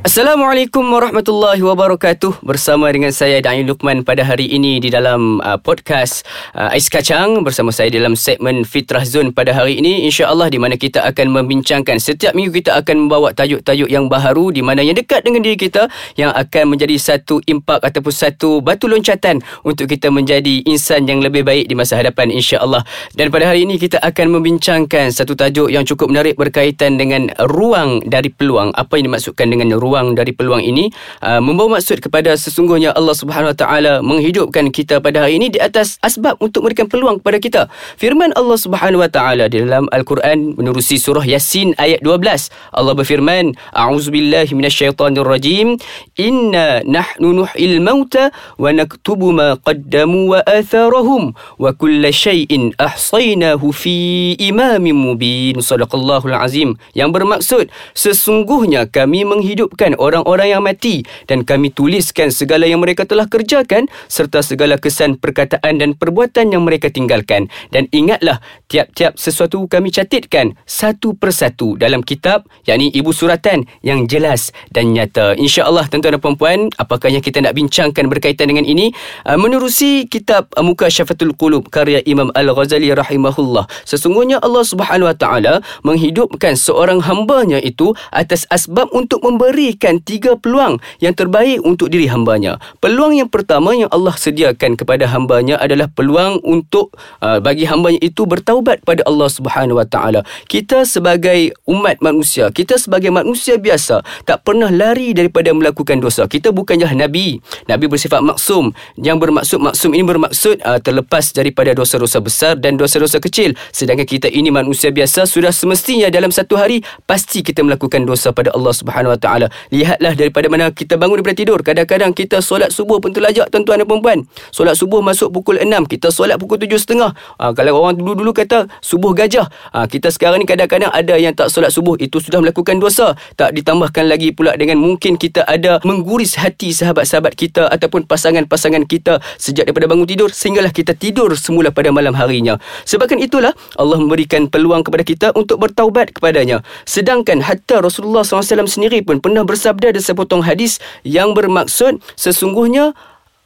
Assalamualaikum warahmatullahi wabarakatuh. Bersama dengan saya Dani Lukman pada hari ini Di dalam uh, podcast uh, Ais Kacang Bersama saya dalam segmen Fitrah Zone pada hari ini. InsyaAllah di mana kita akan membincangkan Setiap minggu kita akan membawa tajuk-tajuk yang baharu Di mana yang dekat dengan diri kita Yang akan menjadi satu impak Ataupun satu batu loncatan Untuk kita menjadi insan yang lebih baik Di masa hadapan insyaAllah. Dan pada hari ini kita akan membincangkan Satu tajuk yang cukup menarik Berkaitan dengan ruang dari peluang. Apa yang dimaksudkan dengan ruang peluang dari peluang ini uh, membawa maksud kepada sesungguhnya Allah Subhanahu Wa Taala menghidupkan kita pada hari ini di atas asbab untuk memberikan peluang kepada kita. Firman Allah Subhanahu Wa Taala di dalam Al-Quran menerusi surah Yasin ayat 12. Allah berfirman, "A'udzubillahi minasyaitonirrajim. Inna nahnu nuhyil mauta wa naktubu ma qaddamu wa atharahum wa kulla shay'in ahsaynahu fi imamin mubin." Sadaqallahul azim. Yang bermaksud sesungguhnya kami menghidupkan menghidupkan orang-orang yang mati. Dan kami tuliskan segala yang mereka telah kerjakan serta segala kesan perkataan dan perbuatan yang mereka tinggalkan. Dan ingatlah tiap-tiap sesuatu kami catatkan satu persatu dalam kitab yakni ibu suratan yang jelas dan nyata. insya-Allah tuan-tuan dan puan-puan apakah yang kita nak bincangkan berkaitan dengan ini? Uh, menerusi kitab uh, Muka Syafatul Qulub karya Imam Al-Ghazali rahimahullah. Sesungguhnya Allah Subhanahu wa taala menghidupkan seorang hambanya itu atas asbab untuk memberi memberikan tiga peluang yang terbaik untuk diri hambanya. Peluang yang pertama yang Allah sediakan kepada hambanya adalah peluang untuk uh, bagi hambanya itu bertaubat pada Allah Subhanahu Wa Taala. Kita sebagai umat manusia, kita sebagai manusia biasa tak pernah lari daripada melakukan dosa. Kita bukanlah nabi. Nabi bersifat maksum. Yang bermaksud maksum ini bermaksud uh, terlepas daripada dosa-dosa besar dan dosa-dosa kecil. Sedangkan kita ini manusia biasa sudah semestinya dalam satu hari pasti kita melakukan dosa pada Allah Subhanahu Wa Taala. Lihatlah daripada mana kita bangun daripada tidur. Kadang-kadang kita solat subuh pun terlajak tuan-tuan dan puan-puan. Solat subuh masuk pukul 6. Kita solat pukul 7.30. Ha, kalau orang dulu-dulu kata subuh gajah. Ha, kita sekarang ni kadang-kadang ada yang tak solat subuh. Itu sudah melakukan dosa. Tak ditambahkan lagi pula dengan mungkin kita ada mengguris hati sahabat-sahabat kita ataupun pasangan-pasangan kita sejak daripada bangun tidur sehinggalah kita tidur semula pada malam harinya. Sebabkan itulah Allah memberikan peluang kepada kita untuk bertaubat kepadanya. Sedangkan hatta Rasulullah SAW sendiri pun pernah bersabda ada sepotong hadis yang bermaksud sesungguhnya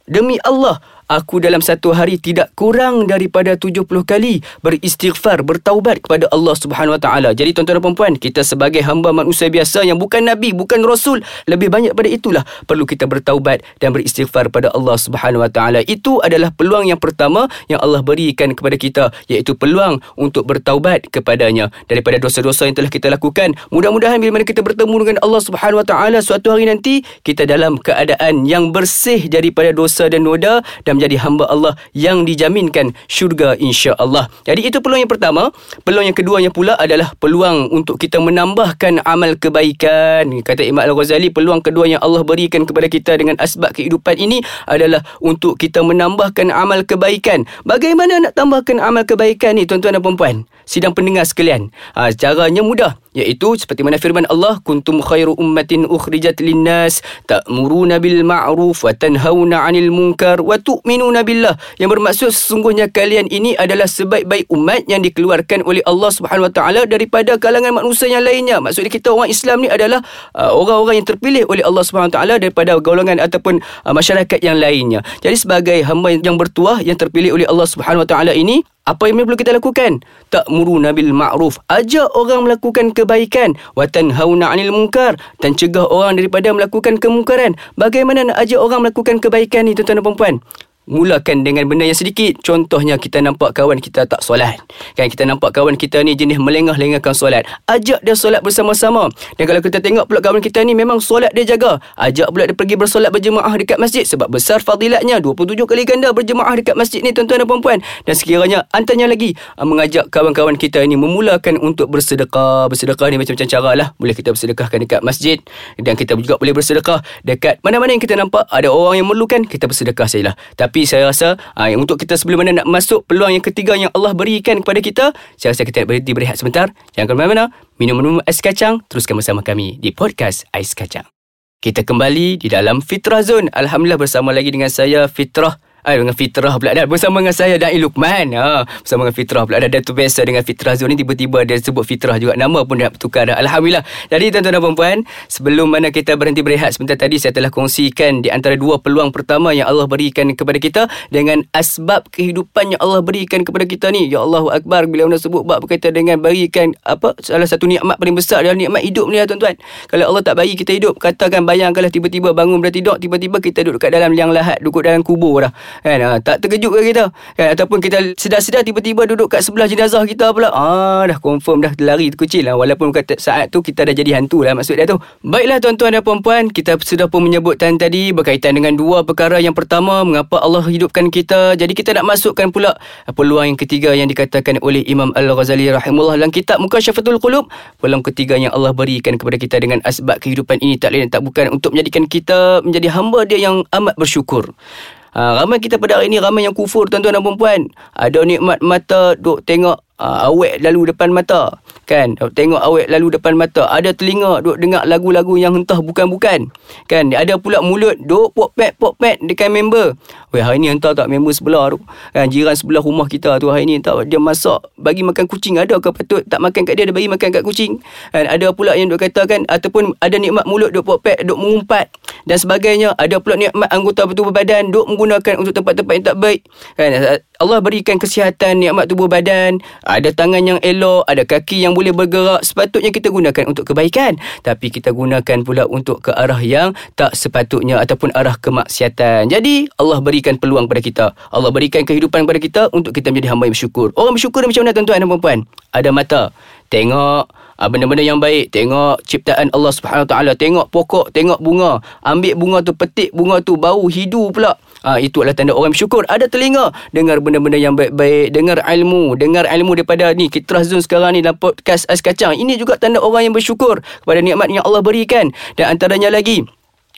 demi Allah Aku dalam satu hari tidak kurang daripada 70 kali beristighfar, bertaubat kepada Allah Subhanahu Wa Taala. Jadi tuan-tuan dan puan-puan, kita sebagai hamba manusia biasa yang bukan nabi, bukan rasul, lebih banyak pada itulah perlu kita bertaubat dan beristighfar pada Allah Subhanahu Wa Taala. Itu adalah peluang yang pertama yang Allah berikan kepada kita, iaitu peluang untuk bertaubat kepadanya daripada dosa-dosa yang telah kita lakukan. Mudah-mudahan bila mana kita bertemu dengan Allah Subhanahu Wa Taala suatu hari nanti, kita dalam keadaan yang bersih daripada dosa dan noda dan menjadi hamba Allah yang dijaminkan syurga insya-Allah. Jadi itu peluang yang pertama. Peluang yang keduanya pula adalah peluang untuk kita menambahkan amal kebaikan. Kata Imam Al-Ghazali, peluang kedua yang Allah berikan kepada kita dengan asbab kehidupan ini adalah untuk kita menambahkan amal kebaikan. Bagaimana nak tambahkan amal kebaikan ni tuan-tuan dan puan-puan? Sidang pendengar sekalian. Ha, caranya mudah iaitu seperti mana firman Allah kuntum khairu ummatin ukhrijat linnas ta'muruna bil ma'ruf wa tanhauna 'anil munkar wa tu'minuna billah. Yang bermaksud sesungguhnya kalian ini adalah sebaik-baik umat yang dikeluarkan oleh Allah Subhanahu wa taala daripada kalangan manusia yang lainnya. Maksudnya kita orang Islam ni adalah uh, orang-orang yang terpilih oleh Allah Subhanahu wa taala daripada golongan ataupun uh, masyarakat yang lainnya. Jadi sebagai hamba yang bertuah yang terpilih oleh Allah Subhanahu wa taala ini apa yang perlu kita lakukan? Tak muru nabil ma'ruf. Ajak orang melakukan kebaikan. Watan hauna anil mungkar. Dan cegah orang daripada melakukan kemungkaran. Bagaimana nak ajak orang melakukan kebaikan ni tuan-tuan dan perempuan? Mulakan dengan benda yang sedikit. Contohnya kita nampak kawan kita tak solat. Kan kita nampak kawan kita ni jenis melengah-lengahkan solat. Ajak dia solat bersama-sama. Dan kalau kita tengok pula kawan kita ni memang solat dia jaga. Ajak pula dia pergi bersolat berjemaah dekat masjid sebab besar fadilatnya. 27 kali ganda berjemaah dekat masjid ni tuan-tuan dan puan-puan. Dan sekiranya antaranya lagi ah, mengajak kawan-kawan kita ni memulakan untuk bersedekah. Bersedekah ni macam-macam cara lah. Boleh kita bersedekahkan dekat masjid dan kita juga boleh bersedekah dekat mana-mana yang kita nampak. Ada orang yang memerlukan kita bersedekah sajalah. Tapi tapi saya rasa uh, untuk kita sebelum mana nak masuk peluang yang ketiga yang Allah berikan kepada kita, saya rasa kita berhenti berehat sebentar. Jangan ke mana-mana, minum-minum ais kacang, teruskan bersama kami di podcast Ais Kacang. Kita kembali di dalam Fitrah Zone. Alhamdulillah bersama lagi dengan saya Fitrah ha, Dengan Fitrah pula. Dah Bersama dengan saya Da'i Lukman. Ha, Bersama dengan Fitrah pula. Dan tu biasa dengan Fitrah Zul ni Tiba-tiba dia sebut Fitrah juga. Nama pun dah bertukar dah. Alhamdulillah. Jadi tuan-tuan dan perempuan Sebelum mana kita berhenti berehat Sebentar tadi saya telah kongsikan Di antara dua peluang pertama Yang Allah berikan kepada kita Dengan asbab kehidupan Yang Allah berikan kepada kita ni. Ya Allahu Akbar Bila anda sebut bab berkaitan dengan Berikan apa Salah satu nikmat paling besar Adalah nikmat hidup ni lah tuan-tuan. Kalau Allah tak bagi kita hidup Katakan bayangkanlah tiba-tiba bangun dari tidur Tiba-tiba kita duduk kat dalam liang lahat Duduk dalam kubur dah kan? Ha, tak terkejut ke kita? Kan? Ataupun kita sedar-sedar Tiba-tiba duduk kat sebelah jenazah kita pula. Ah, Dah confirm dah lari terkecil lah. Walaupun kata saat tu kita dah jadi hantu lah Maksud dia tu. Baiklah tuan-tuan dan puan-puan Kita sudah pun menyebutkan tadi Berkaitan dengan dua perkara. Yang pertama Mengapa Allah hidupkan kita? Jadi kita nak masukkan pula Peluang yang ketiga Yang dikatakan oleh Imam Al-Ghazali Rahimullah Dalam kitab Muka Syafatul Qulub. Peluang ketiga yang Allah berikan kepada kita Dengan asbab kehidupan ini Tak lain tak bukan Untuk menjadikan kita Menjadi hamba dia yang amat bersyukur Ha, ramai kita pada hari ini ramai yang kufur tuan-tuan dan puan Ada nikmat mata duk tengok uh, awet lalu depan mata. Kan? Tengok awet lalu depan mata. Ada telinga duk dengar lagu-lagu yang entah bukan-bukan. Kan? Ada pula mulut duk pop pet pop pet dekat member. Weh hari ni entah tak member sebelah tu? Kan? Jiran sebelah rumah kita tu hari ni entah dia masak bagi makan kucing. Ada ke patut tak makan kat dia dia bagi makan kat kucing? Kan? Ada pula yang duk katakan ataupun ada nikmat mulut duk pop pet duk mengumpat. Dan sebagainya. Ada pula nikmat anggota tubuh badan duk menggunakan untuk tempat-tempat yang tak baik. Kan? Allah berikan kesihatan nikmat tubuh badan ada tangan yang elok ada kaki yang boleh bergerak sepatutnya kita gunakan untuk kebaikan. Tapi kita gunakan pula untuk ke arah yang tak sepatutnya ataupun arah kemaksiatan. Jadi Allah berikan peluang pada kita. Allah berikan kehidupan kepada kita untuk kita menjadi hamba yang bersyukur. Orang bersyukur macam mana tuan-tuan dan puan ada mata. Tengok uh, benda-benda yang baik. Tengok ciptaan Allah Subhanahu taala. Tengok pokok tengok bunga. Ambil bunga tu petik bunga tu bau hidu pula uh, itu adalah tanda orang bersyukur. Ada telinga. Dengar benda-benda yang baik-baik. Dengar ilmu. Dengar ilmu daripada ni. Kitrah Zun sekarang ni dalam podcast Ais Kacang. Ini juga tanda orang yang bersyukur kepada nikmat yang Allah berikan. Dan antaranya lagi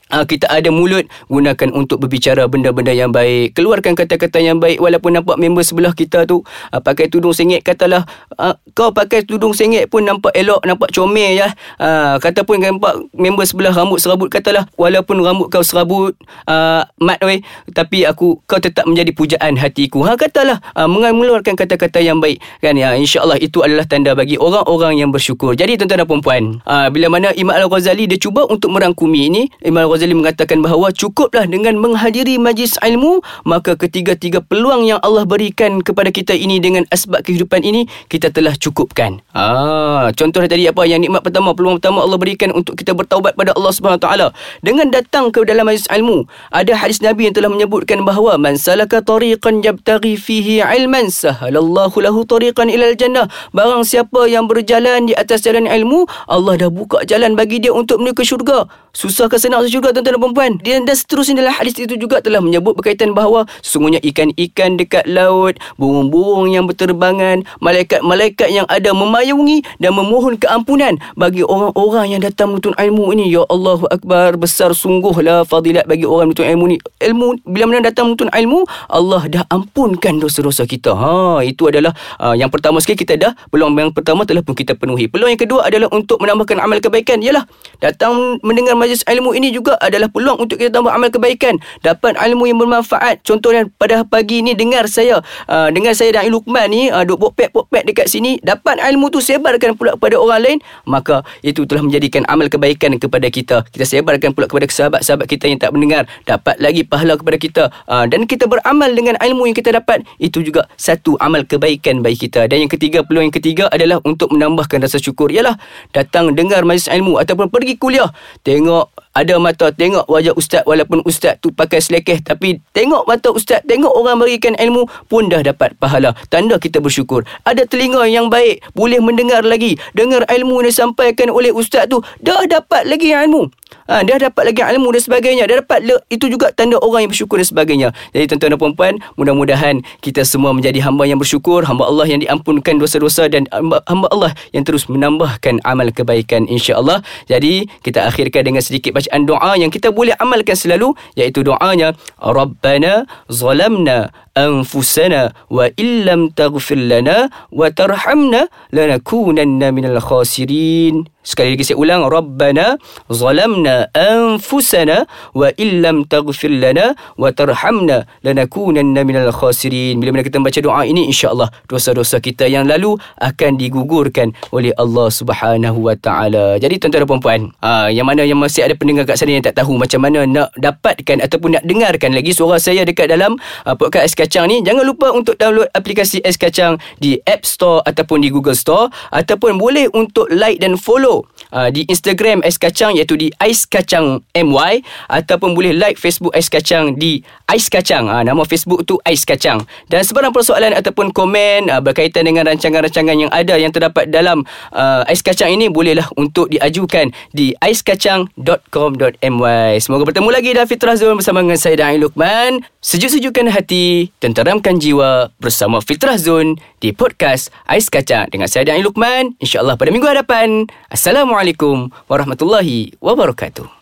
Uh, kita ada mulut gunakan untuk berbicara benda-benda yang baik. Keluarkan kata-kata yang baik walaupun nampak member sebelah kita tu uh, pakai tudung sengit katalah uh, kau pakai tudung sengit pun nampak elok nampak comel ya. Uh, kata pun nampak member sebelah rambut serabut katalah walaupun rambut kau serabut uh, mat weh tapi aku kau tetap menjadi pujaan hatiku. Ha katalah uh, mengeluarkan kata-kata yang baik. Kan ya insyaallah itu adalah tanda bagi orang-orang yang bersyukur. Jadi tuan-tuan dan puan uh, bila mana Imam Al-Ghazali dia cuba untuk merangkumi ini Imam Ghazali mengatakan bahawa cukuplah dengan menghadiri majlis ilmu maka ketiga-tiga peluang yang Allah berikan kepada kita ini dengan asbab kehidupan ini kita telah cukupkan. Ah, contoh tadi apa yang nikmat pertama peluang pertama Allah berikan untuk kita bertaubat pada Allah Subhanahu taala dengan datang ke dalam majlis ilmu. Ada hadis Nabi yang telah menyebutkan bahawa man salaka tariqan yabtaghi fihi ilman sahalallahu lahu tariqan ilal jannah. Barang siapa yang berjalan di atas jalan ilmu, Allah dah buka jalan bagi dia untuk menuju ke syurga. Susah ke senang ke syurga juga tuan-tuan dan perempuan. Dan, dan seterusnya dalam hadis itu juga telah menyebut berkaitan bahawa sesungguhnya ikan-ikan dekat laut, burung-burung yang berterbangan, malaikat-malaikat yang ada memayungi dan memohon keampunan bagi orang-orang yang datang menuntut ilmu ini. Ya Allahu Akbar, besar sungguhlah fadilat bagi orang menuntut ilmu ini. Ilmu, bila mana datang menuntut ilmu, Allah dah ampunkan dosa-dosa kita. Ha, itu adalah uh, yang pertama sekali kita dah, peluang yang pertama telah pun kita penuhi. Peluang yang kedua adalah untuk menambahkan amal kebaikan. Yalah, datang mendengar majlis ilmu ini juga adalah peluang untuk kita tambah amal kebaikan. Dapat ilmu yang bermanfaat. Contohnya pada pagi ni dengar saya uh, dengar saya dan Lukman ni uh, duk pokpek dekat sini dapat ilmu tu sebarkan pula kepada orang lain maka itu telah menjadikan amal kebaikan kepada kita. Kita sebarkan pula kepada sahabat-sahabat kita yang tak mendengar. Dapat lagi pahala kepada kita uh, dan kita beramal dengan ilmu yang kita dapat. Itu juga satu amal kebaikan bagi kita. Dan yang ketiga peluang yang ketiga adalah untuk menambahkan rasa syukur. Ialah datang dengar majlis ilmu ataupun pergi kuliah. Tengok ada mata tengok wajah ustaz walaupun ustaz tu pakai selekeh tapi tengok mata ustaz tengok orang berikan ilmu pun dah dapat pahala. Tanda kita bersyukur. Ada telinga yang baik boleh mendengar lagi. Dengar ilmu yang disampaikan oleh ustaz tu dah dapat lagi ilmu ha, Dia dapat lagi ilmu dan sebagainya. Dia dapat le, Itu juga tanda orang yang bersyukur dan sebagainya. Jadi tuan-tuan dan puan Mudah-mudahan Kita semua menjadi hamba yang bersyukur Hamba Allah yang diampunkan dosa-dosa Dan hamba Allah yang terus menambahkan amal kebaikan InsyaAllah. Jadi kita akhirkan dengan sedikit bacaan doa Yang kita boleh amalkan selalu Iaitu doanya Rabbana zalamna أنفسنا وإن لم تغفر لنا وترحمنا لنكونن من الخاسرين Sekali lagi saya ulang Rabbana zalamna anfusana wa illam taghfir lana wa tarhamna lanakunanna minal khasirin. Bila mana kita baca doa ini insya-Allah dosa-dosa kita yang lalu akan digugurkan oleh Allah Subhanahu wa taala. Jadi tuan-tuan dan puan-puan, aa, yang mana yang masih ada pendengar kat sana yang tak tahu macam mana nak dapatkan ataupun nak dengarkan lagi suara saya dekat dalam aa, podcast Ais Kacang ni, jangan lupa untuk download aplikasi Ais Kacang di App Store ataupun di Google Store ataupun boleh untuk like dan follow uh, di Instagram Ais Kacang iaitu di Ais Kacang MY ataupun boleh like Facebook Ais Kacang di Ais Kacang. Uh, nama Facebook tu Ais Kacang. Dan sebarang persoalan ataupun komen uh, berkaitan dengan rancangan-rancangan yang ada yang terdapat dalam uh, Ais Kacang ini bolehlah untuk diajukan di aiskacang.com.my. Semoga bertemu lagi dalam Fitrah Zone bersama dengan saya dan Lukman. Sejuk-sejukkan hati, tenteramkan jiwa bersama Fitrah Zone di podcast Ais Kacang dengan saya dan Lukman. InsyaAllah pada minggu hadapan. Assalamualaikum warahmatullahi wabarakatuh.